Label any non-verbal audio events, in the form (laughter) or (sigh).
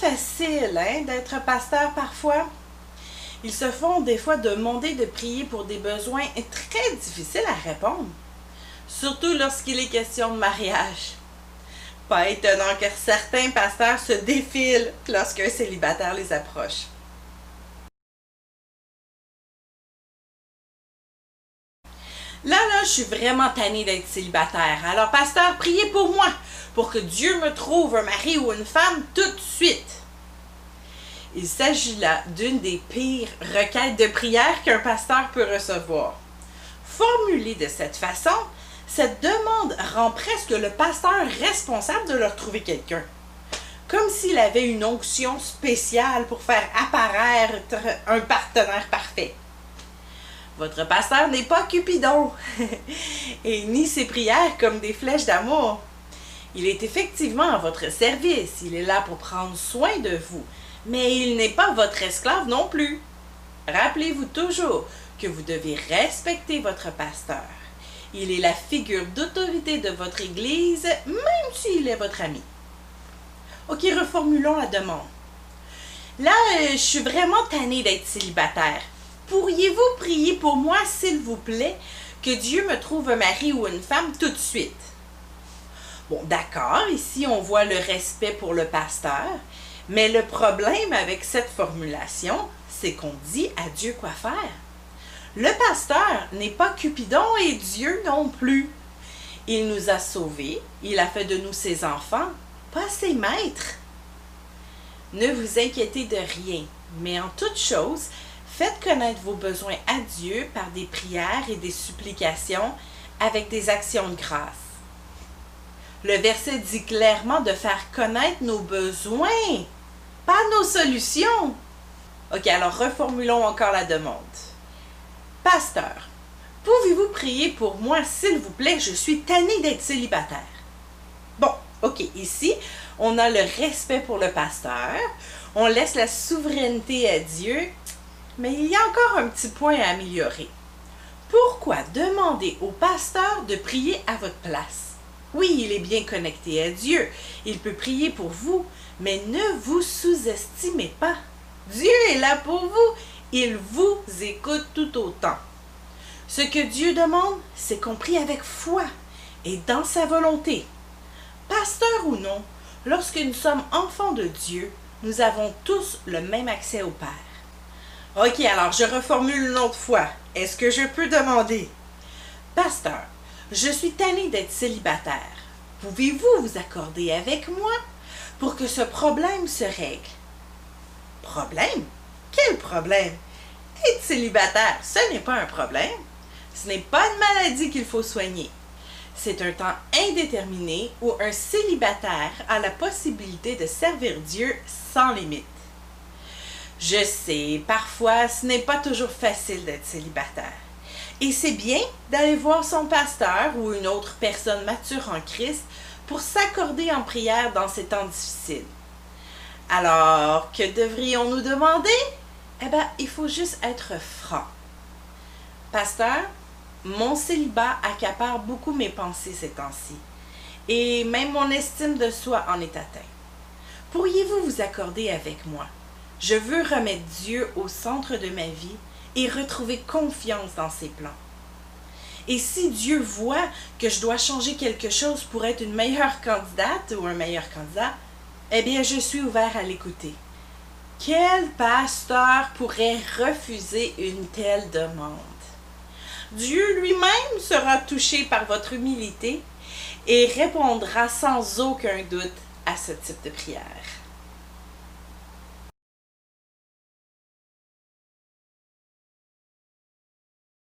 facile hein, d'être pasteur parfois. Ils se font des fois demander de prier pour des besoins très difficiles à répondre, surtout lorsqu'il est question de mariage. Pas étonnant que certains pasteurs se défilent lorsqu'un célibataire les approche. Là, là, je suis vraiment tannée d'être célibataire. Alors, pasteur, priez pour moi, pour que Dieu me trouve un mari ou une femme tout de suite. Il s'agit là d'une des pires requêtes de prière qu'un pasteur peut recevoir. Formulée de cette façon, cette demande rend presque le pasteur responsable de leur trouver quelqu'un. Comme s'il avait une onction spéciale pour faire apparaître un partenaire parfait. Votre pasteur n'est pas Cupidon, (laughs) et ni ses prières comme des flèches d'amour. Il est effectivement à votre service, il est là pour prendre soin de vous, mais il n'est pas votre esclave non plus. Rappelez-vous toujours que vous devez respecter votre pasteur. Il est la figure d'autorité de votre Église, même s'il est votre ami. Ok, reformulons la demande. Là, euh, je suis vraiment tannée d'être célibataire. Pourriez-vous prier pour moi, s'il vous plaît, que Dieu me trouve un mari ou une femme tout de suite? Bon, d'accord, ici on voit le respect pour le pasteur, mais le problème avec cette formulation, c'est qu'on dit à Dieu quoi faire. Le pasteur n'est pas Cupidon et Dieu non plus. Il nous a sauvés, il a fait de nous ses enfants, pas ses maîtres. Ne vous inquiétez de rien, mais en toute chose, Faites connaître vos besoins à Dieu par des prières et des supplications avec des actions de grâce. Le verset dit clairement de faire connaître nos besoins, pas nos solutions. Ok, alors reformulons encore la demande. Pasteur, pouvez-vous prier pour moi, s'il vous plaît? Je suis tannée d'être célibataire. Bon, ok, ici, on a le respect pour le pasteur, on laisse la souveraineté à Dieu mais il y a encore un petit point à améliorer. Pourquoi demander au pasteur de prier à votre place? Oui, il est bien connecté à Dieu. Il peut prier pour vous, mais ne vous sous-estimez pas. Dieu est là pour vous. Il vous écoute tout autant. Ce que Dieu demande, c'est qu'on prie avec foi et dans sa volonté. Pasteur ou non, lorsque nous sommes enfants de Dieu, nous avons tous le même accès au Père. OK, alors je reformule une autre fois. Est-ce que je peux demander? Pasteur, je suis tannée d'être célibataire. Pouvez-vous vous accorder avec moi pour que ce problème se règle? Problème? Quel problème? Être célibataire, ce n'est pas un problème. Ce n'est pas une maladie qu'il faut soigner. C'est un temps indéterminé où un célibataire a la possibilité de servir Dieu sans limite. Je sais, parfois ce n'est pas toujours facile d'être célibataire. Et c'est bien d'aller voir son pasteur ou une autre personne mature en Christ pour s'accorder en prière dans ces temps difficiles. Alors, que devrions-nous demander? Eh bien, il faut juste être franc. Pasteur, mon célibat accapare beaucoup mes pensées ces temps-ci, et même mon estime de soi en est atteinte. Pourriez-vous vous accorder avec moi? Je veux remettre Dieu au centre de ma vie et retrouver confiance dans ses plans. Et si Dieu voit que je dois changer quelque chose pour être une meilleure candidate ou un meilleur candidat, eh bien, je suis ouvert à l'écouter. Quel pasteur pourrait refuser une telle demande? Dieu lui-même sera touché par votre humilité et répondra sans aucun doute à ce type de prière.